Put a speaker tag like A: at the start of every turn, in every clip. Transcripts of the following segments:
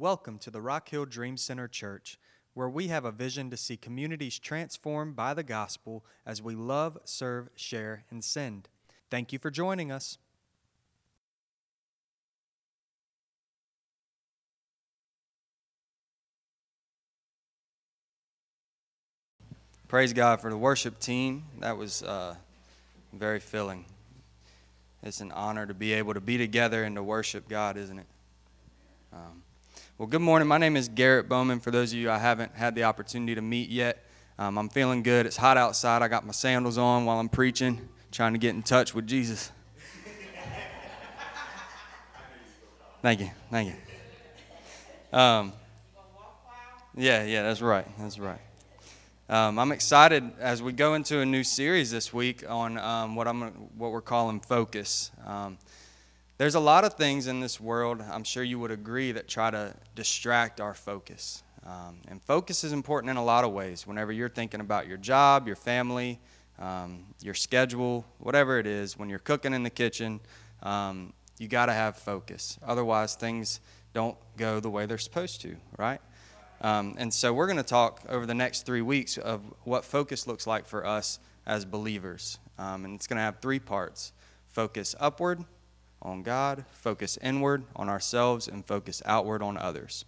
A: Welcome to the Rock Hill Dream Center Church, where we have a vision to see communities transformed by the gospel as we love, serve, share, and send. Thank you for joining us. Praise God for the worship team. That was uh, very filling. It's an honor to be able to be together and to worship God, isn't it? Um, well, good morning. My name is Garrett Bowman. For those of you I haven't had the opportunity to meet yet, um, I'm feeling good. It's hot outside. I got my sandals on while I'm preaching, trying to get in touch with Jesus. Thank you. Thank you. Um, yeah, yeah, that's right. That's right. Um, I'm excited as we go into a new series this week on um, what I'm what we're calling focus. There's a lot of things in this world, I'm sure you would agree, that try to distract our focus. Um, and focus is important in a lot of ways. Whenever you're thinking about your job, your family, um, your schedule, whatever it is, when you're cooking in the kitchen, um, you got to have focus. Otherwise, things don't go the way they're supposed to, right? Um, and so we're going to talk over the next three weeks of what focus looks like for us as believers. Um, and it's going to have three parts focus upward on God, focus inward on ourselves, and focus outward on others.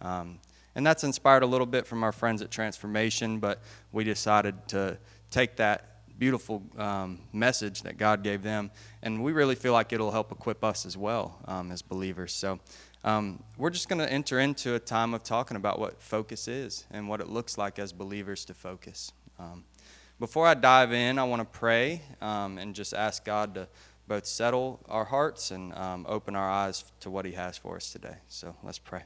A: Um, and that's inspired a little bit from our friends at Transformation, but we decided to take that beautiful um, message that God gave them, and we really feel like it'll help equip us as well um, as believers. So um, we're just going to enter into a time of talking about what focus is and what it looks like as believers to focus. Um, before I dive in, I want to pray um, and just ask God to both settle our hearts and um, open our eyes to what He has for us today. So let's pray.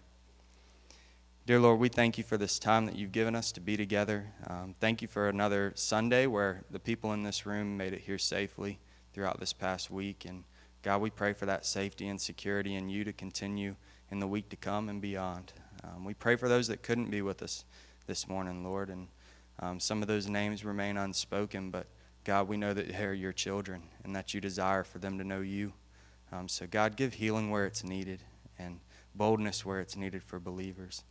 A: Dear Lord, we thank you for this time that you've given us to be together. Um, thank you for another Sunday where the people in this room made it here safely throughout this past week. And God, we pray for that safety and security in you to continue in the week to come and beyond. Um, we pray for those that couldn't be with us this morning, Lord, and um, some of those names remain unspoken, but God, we know that they're your children and that you desire for them to know you. Um, so, God, give healing where it's needed and boldness where it's needed for believers.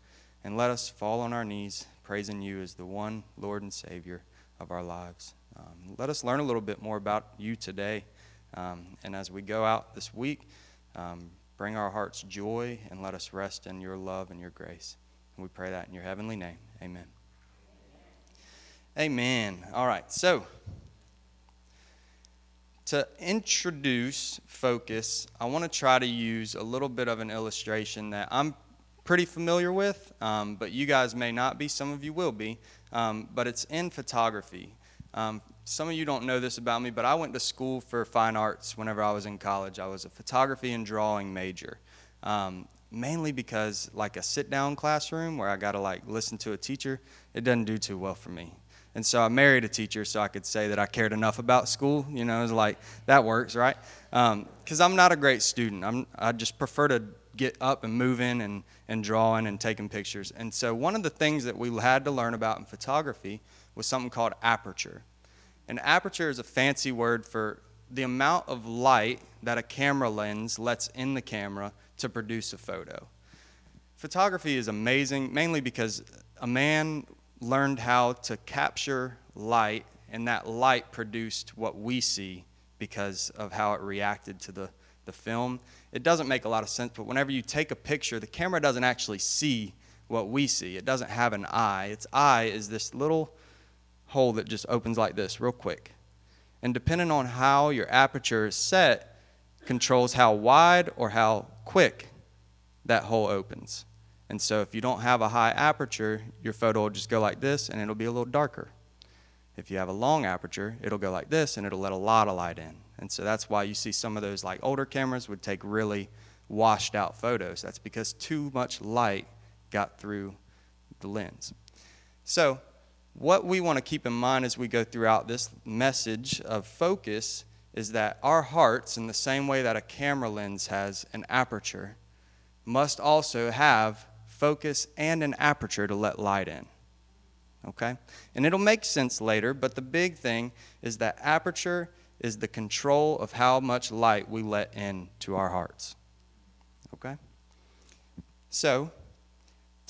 A: And let us fall on our knees, praising you as the one Lord and Savior of our lives. Um, let us learn a little bit more about you today. Um, and as we go out this week, um, bring our hearts joy and let us rest in your love and your grace. And we pray that in your heavenly name. Amen. Amen. All right. So, to introduce focus, I want to try to use a little bit of an illustration that I'm pretty familiar with, um, but you guys may not be. Some of you will be. Um, but it's in photography. Um, some of you don't know this about me, but I went to school for fine arts whenever I was in college. I was a photography and drawing major. Um, mainly because like a sit down classroom where I got to like listen to a teacher, it doesn't do too well for me. And so I married a teacher so I could say that I cared enough about school. You know, it's like that works, right? Because um, I'm not a great student. I'm, I just prefer to get up and moving and, and drawing and taking pictures. And so one of the things that we had to learn about in photography was something called aperture. And aperture is a fancy word for the amount of light that a camera lens lets in the camera to produce a photo. Photography is amazing, mainly because a man learned how to capture light, and that light produced what we see because of how it reacted to the, the film. It doesn't make a lot of sense, but whenever you take a picture, the camera doesn't actually see what we see. It doesn't have an eye. Its eye is this little hole that just opens like this real quick. And depending on how your aperture is set, controls how wide or how quick that hole opens. And so if you don't have a high aperture, your photo will just go like this and it'll be a little darker. If you have a long aperture, it'll go like this and it'll let a lot of light in. And so that's why you see some of those like older cameras would take really washed out photos. That's because too much light got through the lens. So what we want to keep in mind as we go throughout this message of focus is that our hearts, in the same way that a camera lens has an aperture, must also have focus and an aperture to let light in. Okay? And it'll make sense later, but the big thing is that aperture is the control of how much light we let in to our hearts. Okay? So,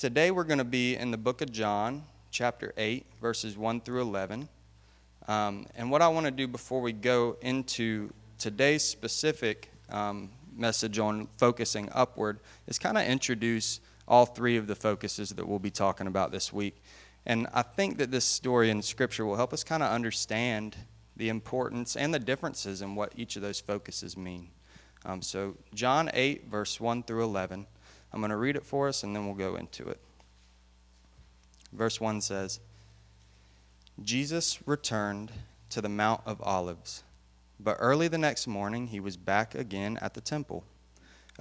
A: Today we're going to be in the book of John, chapter 8, verses 1 through 11. Um, and what I want to do before we go into today's specific um, message on focusing upward is kind of introduce all three of the focuses that we'll be talking about this week. And I think that this story in Scripture will help us kind of understand the importance and the differences in what each of those focuses mean. Um, so, John 8, verse 1 through 11. I'm going to read it for us and then we'll go into it. Verse 1 says Jesus returned to the Mount of Olives, but early the next morning he was back again at the temple.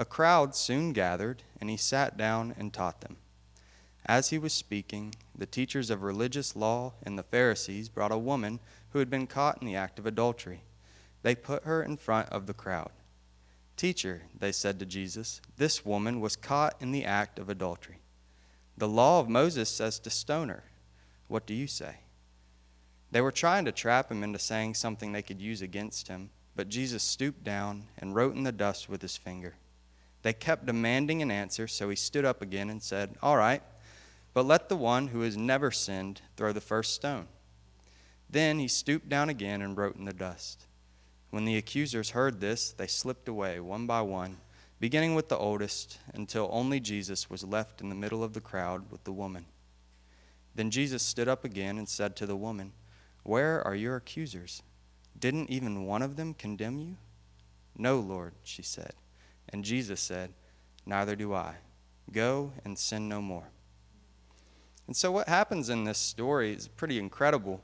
A: A crowd soon gathered, and he sat down and taught them. As he was speaking, the teachers of religious law and the Pharisees brought a woman who had been caught in the act of adultery. They put her in front of the crowd. Teacher, they said to Jesus, this woman was caught in the act of adultery. The law of Moses says to stone her. What do you say? They were trying to trap him into saying something they could use against him, but Jesus stooped down and wrote in the dust with his finger. They kept demanding an answer, so he stood up again and said, All right, but let the one who has never sinned throw the first stone. Then he stooped down again and wrote in the dust. When the accusers heard this, they slipped away one by one, beginning with the oldest, until only Jesus was left in the middle of the crowd with the woman. Then Jesus stood up again and said to the woman, Where are your accusers? Didn't even one of them condemn you? No, Lord, she said. And Jesus said, Neither do I. Go and sin no more. And so, what happens in this story is pretty incredible,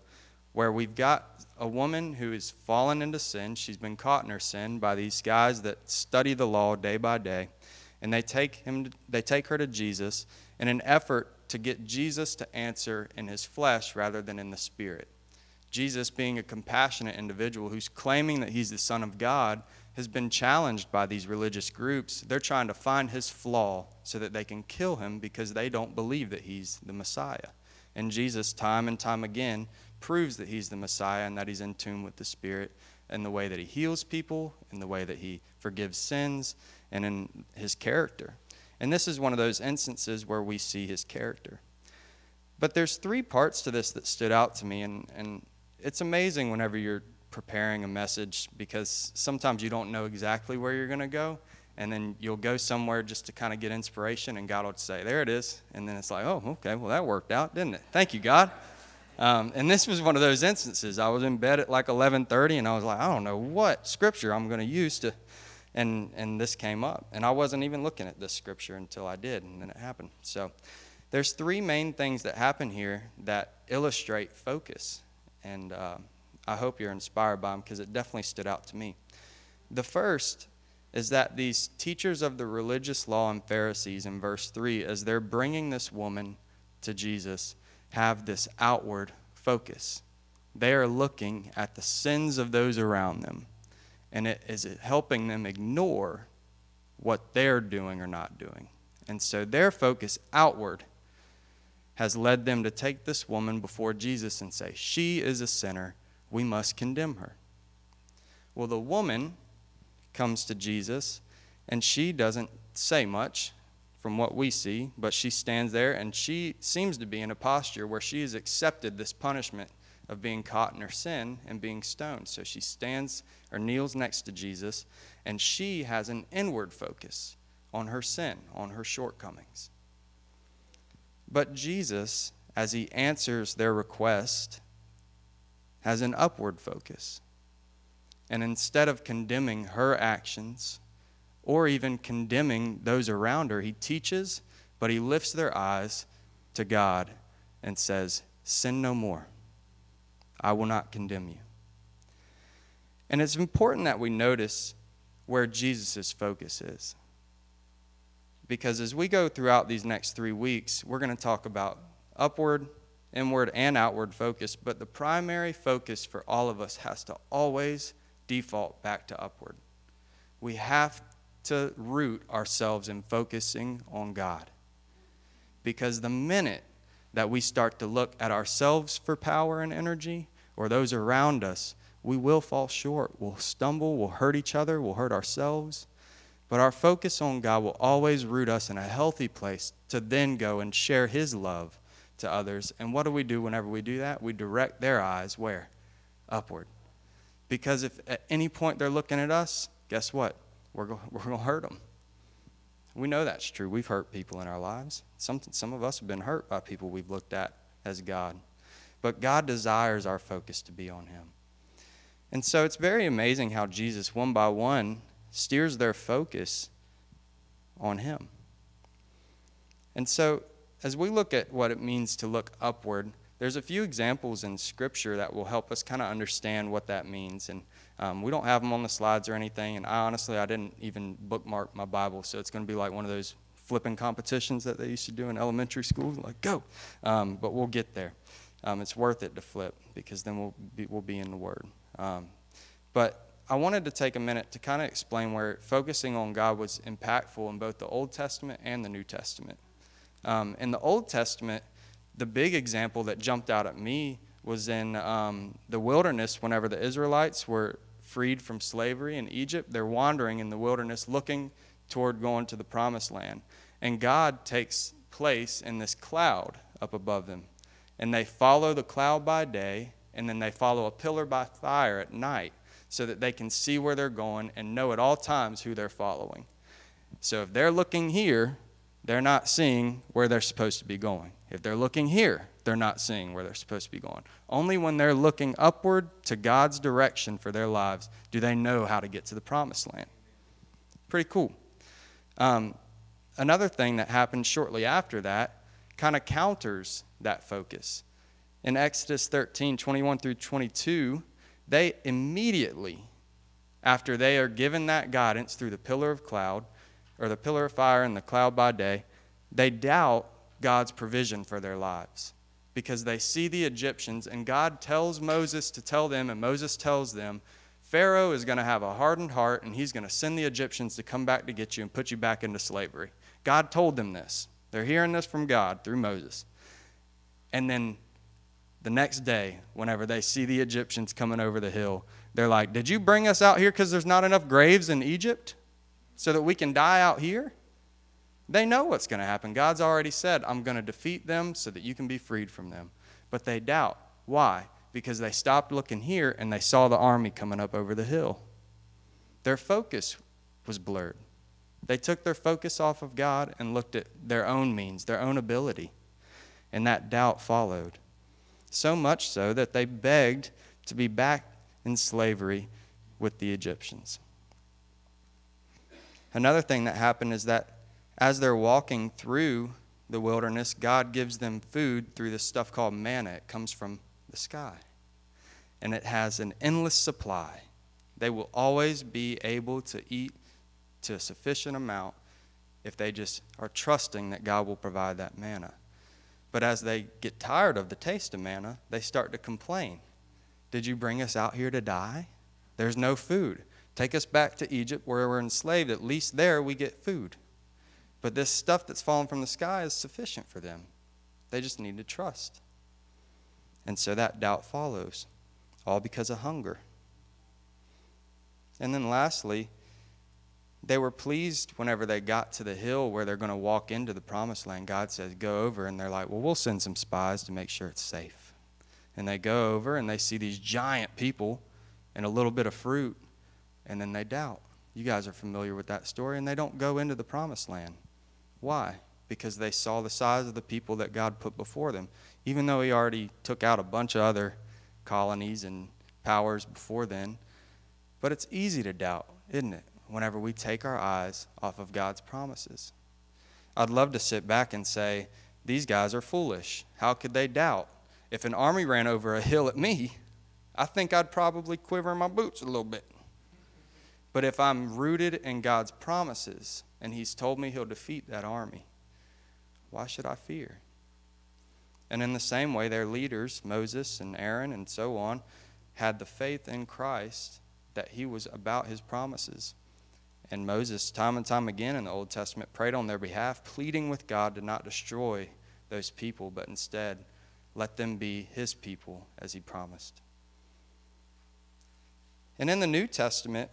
A: where we've got a woman who has fallen into sin. She's been caught in her sin by these guys that study the law day by day. And they take, him, they take her to Jesus in an effort to get Jesus to answer in his flesh rather than in the spirit. Jesus, being a compassionate individual who's claiming that he's the Son of God, has been challenged by these religious groups. They're trying to find his flaw so that they can kill him because they don't believe that he's the Messiah. And Jesus, time and time again, proves that he's the Messiah and that he's in tune with the Spirit in the way that he heals people, in the way that he forgives sins, and in his character. And this is one of those instances where we see his character. But there's three parts to this that stood out to me, and, and it's amazing whenever you're preparing a message because sometimes you don't know exactly where you're going to go. And then you'll go somewhere just to kind of get inspiration, and God will say, There it is. And then it's like, Oh, okay, well, that worked out, didn't it? Thank you, God. Um, and this was one of those instances. I was in bed at like 11:30, and I was like, I don't know what scripture I'm going to use to, and and this came up, and I wasn't even looking at this scripture until I did, and then it happened. So, there's three main things that happen here that illustrate focus, and uh, I hope you're inspired by them because it definitely stood out to me. The first is that these teachers of the religious law and Pharisees in verse 3, as they're bringing this woman to Jesus, have this outward focus. They are looking at the sins of those around them, and it is helping them ignore what they're doing or not doing. And so their focus outward has led them to take this woman before Jesus and say, She is a sinner we must condemn her. Well, the woman comes to Jesus, and she doesn't say much from what we see, but she stands there and she seems to be in a posture where she has accepted this punishment of being caught in her sin and being stoned. So she stands or kneels next to Jesus, and she has an inward focus on her sin, on her shortcomings. But Jesus, as he answers their request, has an upward focus. And instead of condemning her actions or even condemning those around her, he teaches, but he lifts their eyes to God and says, Sin no more. I will not condemn you. And it's important that we notice where Jesus' focus is. Because as we go throughout these next three weeks, we're going to talk about upward inward and outward focus, but the primary focus for all of us has to always default back to upward. We have to root ourselves in focusing on God. Because the minute that we start to look at ourselves for power and energy, or those around us, we will fall short. We'll stumble, we'll hurt each other, we'll hurt ourselves. But our focus on God will always root us in a healthy place to then go and share His love to others. And what do we do whenever we do that? We direct their eyes where? Upward. Because if at any point they're looking at us, guess what? We're, go- we're going to hurt them. We know that's true. We've hurt people in our lives. Some, some of us have been hurt by people we've looked at as God. But God desires our focus to be on Him. And so it's very amazing how Jesus, one by one, steers their focus on Him. And so, as we look at what it means to look upward, there's a few examples in Scripture that will help us kind of understand what that means. And um, we don't have them on the slides or anything. And I honestly, I didn't even bookmark my Bible, so it's going to be like one of those flipping competitions that they used to do in elementary school. Like, go! Um, but we'll get there. Um, it's worth it to flip because then we'll be, we'll be in the Word. Um, but I wanted to take a minute to kind of explain where focusing on God was impactful in both the Old Testament and the New Testament. Um, in the Old Testament, the big example that jumped out at me was in um, the wilderness whenever the Israelites were freed from slavery in Egypt. They're wandering in the wilderness looking toward going to the promised land. And God takes place in this cloud up above them. And they follow the cloud by day, and then they follow a pillar by fire at night so that they can see where they're going and know at all times who they're following. So if they're looking here, they're not seeing where they're supposed to be going. If they're looking here, they're not seeing where they're supposed to be going. Only when they're looking upward to God's direction for their lives do they know how to get to the promised land. Pretty cool. Um, another thing that happened shortly after that kind of counters that focus. In Exodus 13 21 through 22, they immediately, after they are given that guidance through the pillar of cloud, or the pillar of fire and the cloud by day, they doubt God's provision for their lives because they see the Egyptians, and God tells Moses to tell them, and Moses tells them, Pharaoh is going to have a hardened heart, and he's going to send the Egyptians to come back to get you and put you back into slavery. God told them this. They're hearing this from God through Moses. And then the next day, whenever they see the Egyptians coming over the hill, they're like, Did you bring us out here because there's not enough graves in Egypt so that we can die out here? They know what's going to happen. God's already said, I'm going to defeat them so that you can be freed from them. But they doubt. Why? Because they stopped looking here and they saw the army coming up over the hill. Their focus was blurred. They took their focus off of God and looked at their own means, their own ability. And that doubt followed. So much so that they begged to be back in slavery with the Egyptians. Another thing that happened is that as they're walking through the wilderness, God gives them food through this stuff called manna. It comes from the sky, and it has an endless supply. They will always be able to eat to a sufficient amount if they just are trusting that God will provide that manna. But as they get tired of the taste of manna, they start to complain. Did you bring us out here to die? There's no food. Take us back to Egypt where we're enslaved. At least there we get food. But this stuff that's fallen from the sky is sufficient for them. They just need to trust. And so that doubt follows, all because of hunger. And then lastly, they were pleased whenever they got to the hill where they're going to walk into the promised land. God says, Go over. And they're like, Well, we'll send some spies to make sure it's safe. And they go over and they see these giant people and a little bit of fruit, and then they doubt. You guys are familiar with that story, and they don't go into the promised land. Why? Because they saw the size of the people that God put before them. Even though He already took out a bunch of other colonies and powers before then. But it's easy to doubt, isn't it? Whenever we take our eyes off of God's promises. I'd love to sit back and say, these guys are foolish. How could they doubt? If an army ran over a hill at me, I think I'd probably quiver in my boots a little bit. But if I'm rooted in God's promises, and he's told me he'll defeat that army. Why should I fear? And in the same way, their leaders, Moses and Aaron and so on, had the faith in Christ that he was about his promises. And Moses, time and time again in the Old Testament, prayed on their behalf, pleading with God to not destroy those people, but instead let them be his people as he promised. And in the New Testament,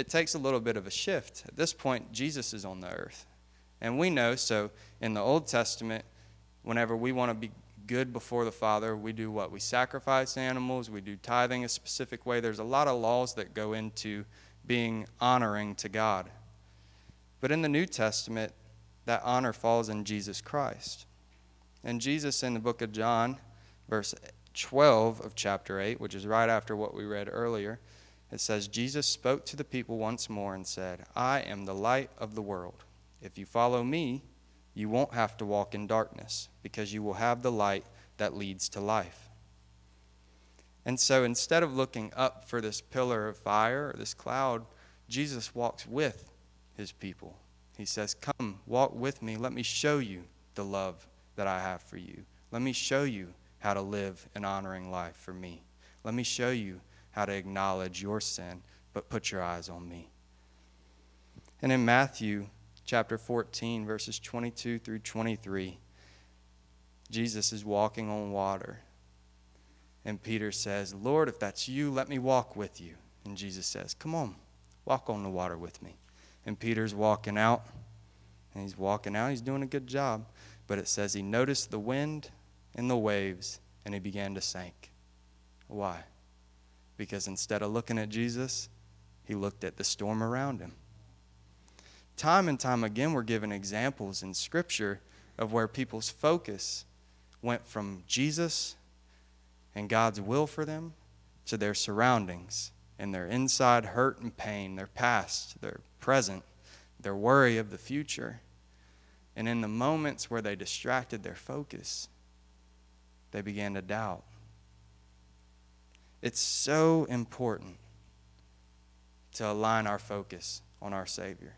A: it takes a little bit of a shift. At this point, Jesus is on the earth. And we know, so in the Old Testament, whenever we want to be good before the Father, we do what? We sacrifice animals, we do tithing a specific way. There's a lot of laws that go into being honoring to God. But in the New Testament, that honor falls in Jesus Christ. And Jesus in the book of John, verse 12 of chapter 8, which is right after what we read earlier, it says, Jesus spoke to the people once more and said, I am the light of the world. If you follow me, you won't have to walk in darkness because you will have the light that leads to life. And so instead of looking up for this pillar of fire or this cloud, Jesus walks with his people. He says, Come, walk with me. Let me show you the love that I have for you. Let me show you how to live an honoring life for me. Let me show you how to acknowledge your sin, but put your eyes on me. And in Matthew chapter 14, verses 22 through 23, Jesus is walking on water. And Peter says, Lord, if that's you, let me walk with you. And Jesus says, Come on, walk on the water with me. And Peter's walking out, and he's walking out. He's doing a good job. But it says he noticed the wind and the waves, and he began to sink. Why? Because instead of looking at Jesus, he looked at the storm around him. Time and time again, we're given examples in Scripture of where people's focus went from Jesus and God's will for them to their surroundings and their inside hurt and pain, their past, their present, their worry of the future. And in the moments where they distracted their focus, they began to doubt. It's so important to align our focus on our Savior.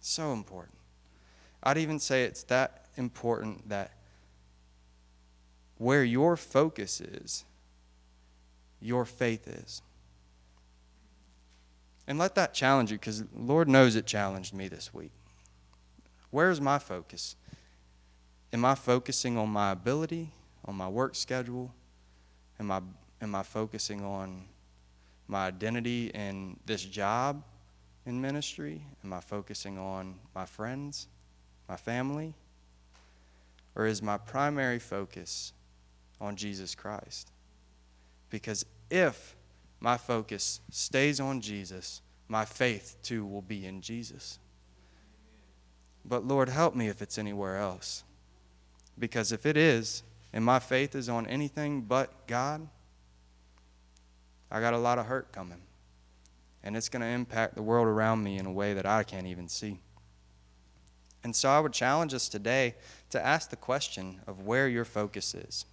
A: So important. I'd even say it's that important that where your focus is, your faith is. And let that challenge you because Lord knows it challenged me this week. Where's my focus? Am I focusing on my ability, on my work schedule? Am I, am I focusing on my identity in this job in ministry? Am I focusing on my friends, my family? Or is my primary focus on Jesus Christ? Because if my focus stays on Jesus, my faith too will be in Jesus. But Lord, help me if it's anywhere else. Because if it is, and my faith is on anything but God, I got a lot of hurt coming. And it's going to impact the world around me in a way that I can't even see. And so I would challenge us today to ask the question of where your focus is.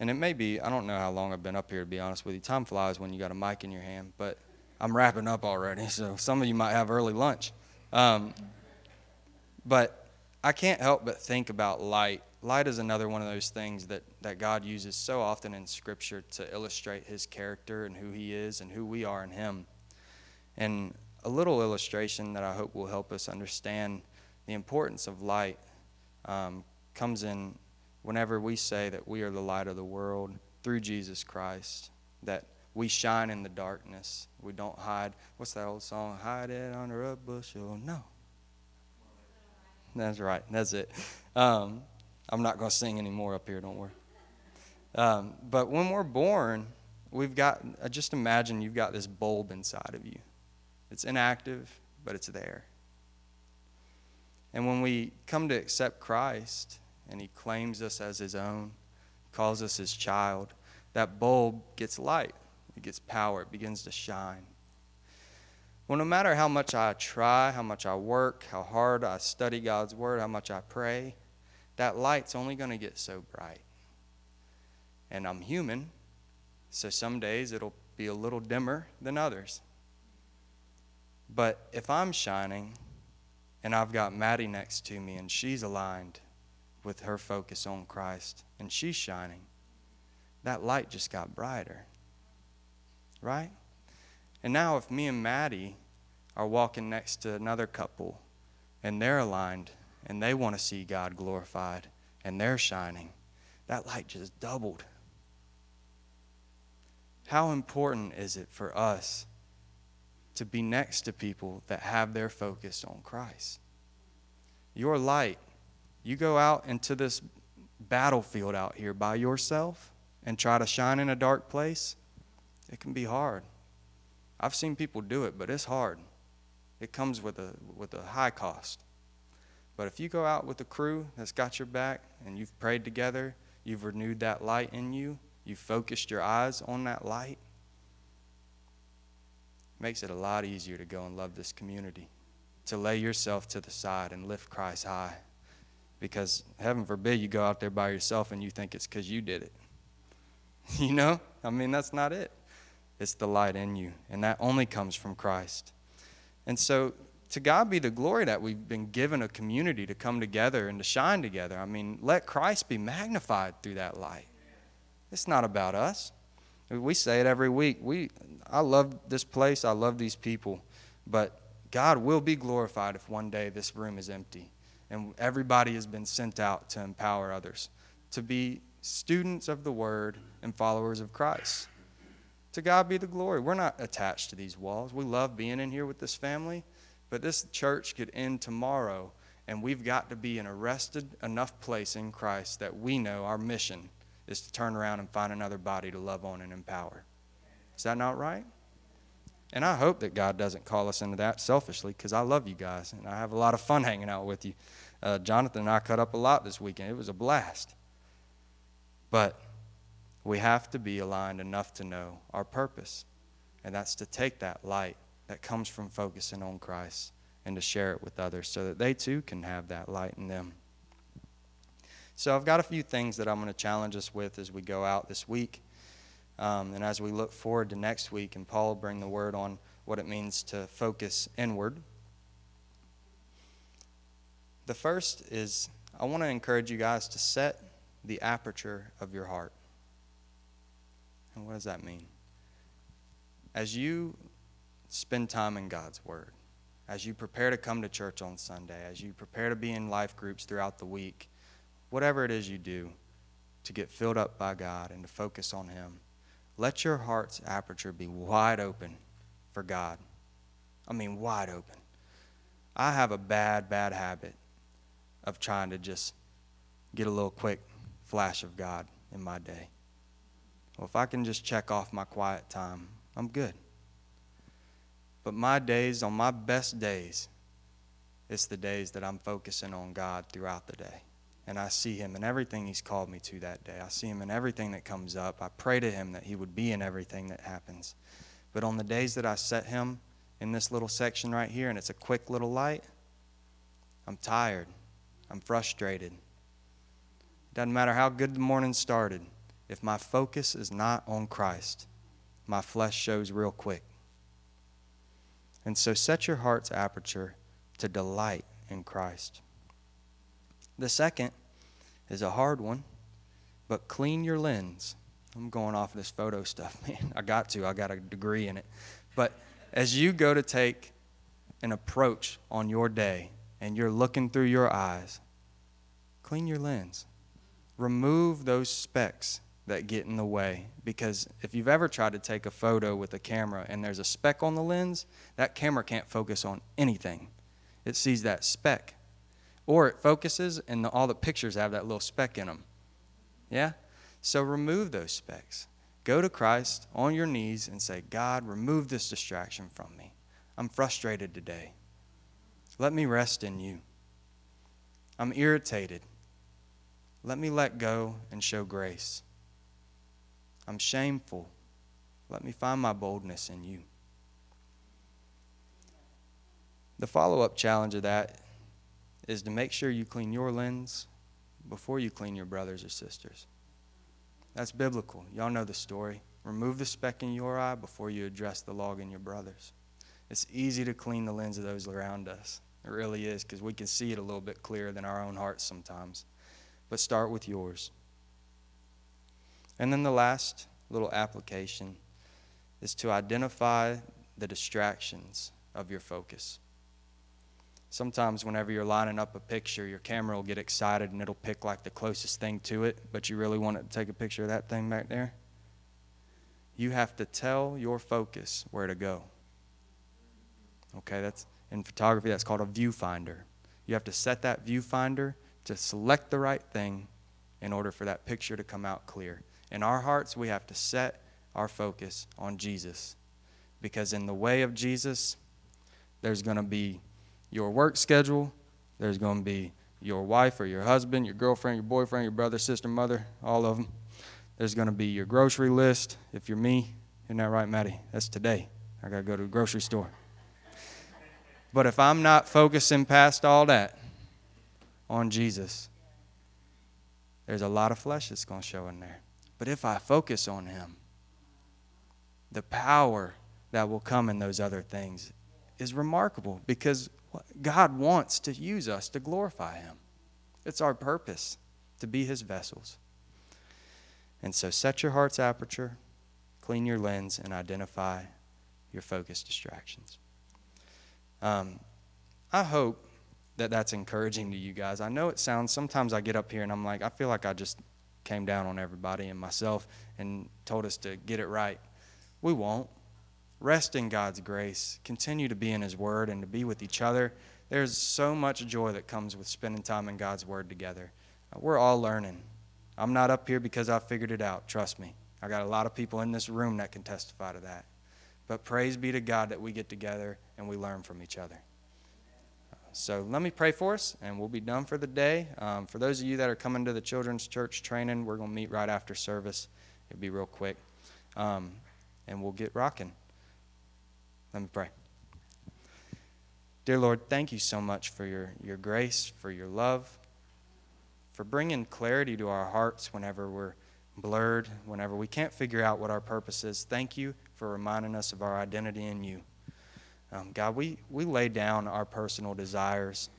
A: And it may be, I don't know how long I've been up here, to be honest with you. Time flies when you got a mic in your hand, but I'm wrapping up already, so some of you might have early lunch. Um, but I can't help but think about light. Light is another one of those things that, that God uses so often in Scripture to illustrate His character and who He is and who we are in Him. And a little illustration that I hope will help us understand the importance of light um, comes in whenever we say that we are the light of the world through Jesus Christ, that we shine in the darkness. We don't hide. What's that old song? Hide it under a bushel. No. That's right. That's it. Um, I'm not going to sing anymore up here, don't worry. Um, but when we're born, we've got, just imagine you've got this bulb inside of you. It's inactive, but it's there. And when we come to accept Christ and He claims us as His own, calls us His child, that bulb gets light, it gets power, it begins to shine. Well, no matter how much I try, how much I work, how hard I study God's Word, how much I pray, that light's only going to get so bright. And I'm human, so some days it'll be a little dimmer than others. But if I'm shining and I've got Maddie next to me and she's aligned with her focus on Christ and she's shining, that light just got brighter. Right? And now, if me and Maddie are walking next to another couple and they're aligned and they want to see God glorified and they're shining, that light just doubled. How important is it for us to be next to people that have their focus on Christ? Your light, you go out into this battlefield out here by yourself and try to shine in a dark place, it can be hard. I've seen people do it, but it's hard. It comes with a, with a high cost. But if you go out with a crew that's got your back and you've prayed together, you've renewed that light in you, you've focused your eyes on that light, makes it a lot easier to go and love this community, to lay yourself to the side and lift Christ high. Because heaven forbid you go out there by yourself and you think it's because you did it. You know? I mean, that's not it. It's the light in you, and that only comes from Christ. And so, to God be the glory that we've been given a community to come together and to shine together. I mean, let Christ be magnified through that light. It's not about us. We say it every week. We, I love this place, I love these people, but God will be glorified if one day this room is empty and everybody has been sent out to empower others to be students of the word and followers of Christ. To God be the glory. We're not attached to these walls. We love being in here with this family, but this church could end tomorrow, and we've got to be in a rested enough place in Christ that we know our mission is to turn around and find another body to love on and empower. Is that not right? And I hope that God doesn't call us into that selfishly because I love you guys and I have a lot of fun hanging out with you. Uh, Jonathan and I cut up a lot this weekend. It was a blast. But we have to be aligned enough to know our purpose, and that's to take that light that comes from focusing on Christ and to share it with others so that they too can have that light in them. So, I've got a few things that I'm going to challenge us with as we go out this week. Um, and as we look forward to next week, and Paul will bring the word on what it means to focus inward. The first is I want to encourage you guys to set the aperture of your heart. And what does that mean? As you spend time in God's Word, as you prepare to come to church on Sunday, as you prepare to be in life groups throughout the week, whatever it is you do to get filled up by God and to focus on Him, let your heart's aperture be wide open for God. I mean, wide open. I have a bad, bad habit of trying to just get a little quick flash of God in my day. Well, if I can just check off my quiet time, I'm good. But my days, on my best days, it's the days that I'm focusing on God throughout the day. And I see Him in everything He's called me to that day. I see Him in everything that comes up. I pray to Him that He would be in everything that happens. But on the days that I set Him in this little section right here, and it's a quick little light, I'm tired. I'm frustrated. Doesn't matter how good the morning started, if my focus is not on Christ, my flesh shows real quick. And so set your heart's aperture to delight in Christ. The second is a hard one, but clean your lens. I'm going off this photo stuff, man. I got to, I got a degree in it. But as you go to take an approach on your day and you're looking through your eyes, clean your lens. Remove those specks that get in the way. Because if you've ever tried to take a photo with a camera and there's a speck on the lens, that camera can't focus on anything. It sees that speck. Or it focuses and all the pictures have that little speck in them. Yeah? So remove those specks. Go to Christ on your knees and say, God, remove this distraction from me. I'm frustrated today. Let me rest in you. I'm irritated. Let me let go and show grace. I'm shameful. Let me find my boldness in you. The follow up challenge of that is to make sure you clean your lens before you clean your brothers or sisters. That's biblical. Y'all know the story. Remove the speck in your eye before you address the log in your brother's. It's easy to clean the lens of those around us. It really is because we can see it a little bit clearer than our own hearts sometimes. But start with yours. And then the last little application is to identify the distractions of your focus. Sometimes, whenever you're lining up a picture, your camera will get excited and it'll pick like the closest thing to it, but you really want to take a picture of that thing back there. you have to tell your focus where to go. Okay, that's in photography, that's called a viewfinder. You have to set that viewfinder to select the right thing in order for that picture to come out clear. In our hearts, we have to set our focus on Jesus. Because in the way of Jesus, there's going to be your work schedule, there's going to be your wife or your husband, your girlfriend, your boyfriend, your brother, sister, mother, all of them. There's going to be your grocery list. If you're me, isn't that right, Maddie? That's today. I got to go to the grocery store. But if I'm not focusing past all that on Jesus, there's a lot of flesh that's going to show in there. But if I focus on Him, the power that will come in those other things is remarkable because God wants to use us to glorify Him. It's our purpose to be His vessels. And so set your heart's aperture, clean your lens, and identify your focus distractions. Um, I hope that that's encouraging to you guys. I know it sounds, sometimes I get up here and I'm like, I feel like I just came down on everybody and myself and told us to get it right. We won't. Rest in God's grace. Continue to be in His Word and to be with each other. There's so much joy that comes with spending time in God's Word together. Uh, we're all learning. I'm not up here because I figured it out. Trust me. I got a lot of people in this room that can testify to that. But praise be to God that we get together and we learn from each other. So let me pray for us, and we'll be done for the day. Um, for those of you that are coming to the children's church training, we're going to meet right after service. It'll be real quick. Um, and we'll get rocking. Let me pray. Dear Lord, thank you so much for your, your grace, for your love, for bringing clarity to our hearts whenever we're blurred, whenever we can't figure out what our purpose is. Thank you for reminding us of our identity in you. Um, God, we, we lay down our personal desires,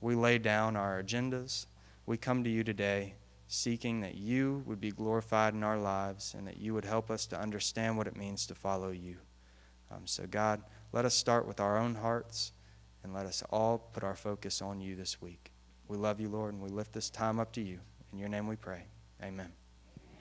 A: we lay down our agendas. We come to you today seeking that you would be glorified in our lives and that you would help us to understand what it means to follow you. Um, so, God, let us start with our own hearts and let us all put our focus on you this week. We love you, Lord, and we lift this time up to you. In your name we pray. Amen.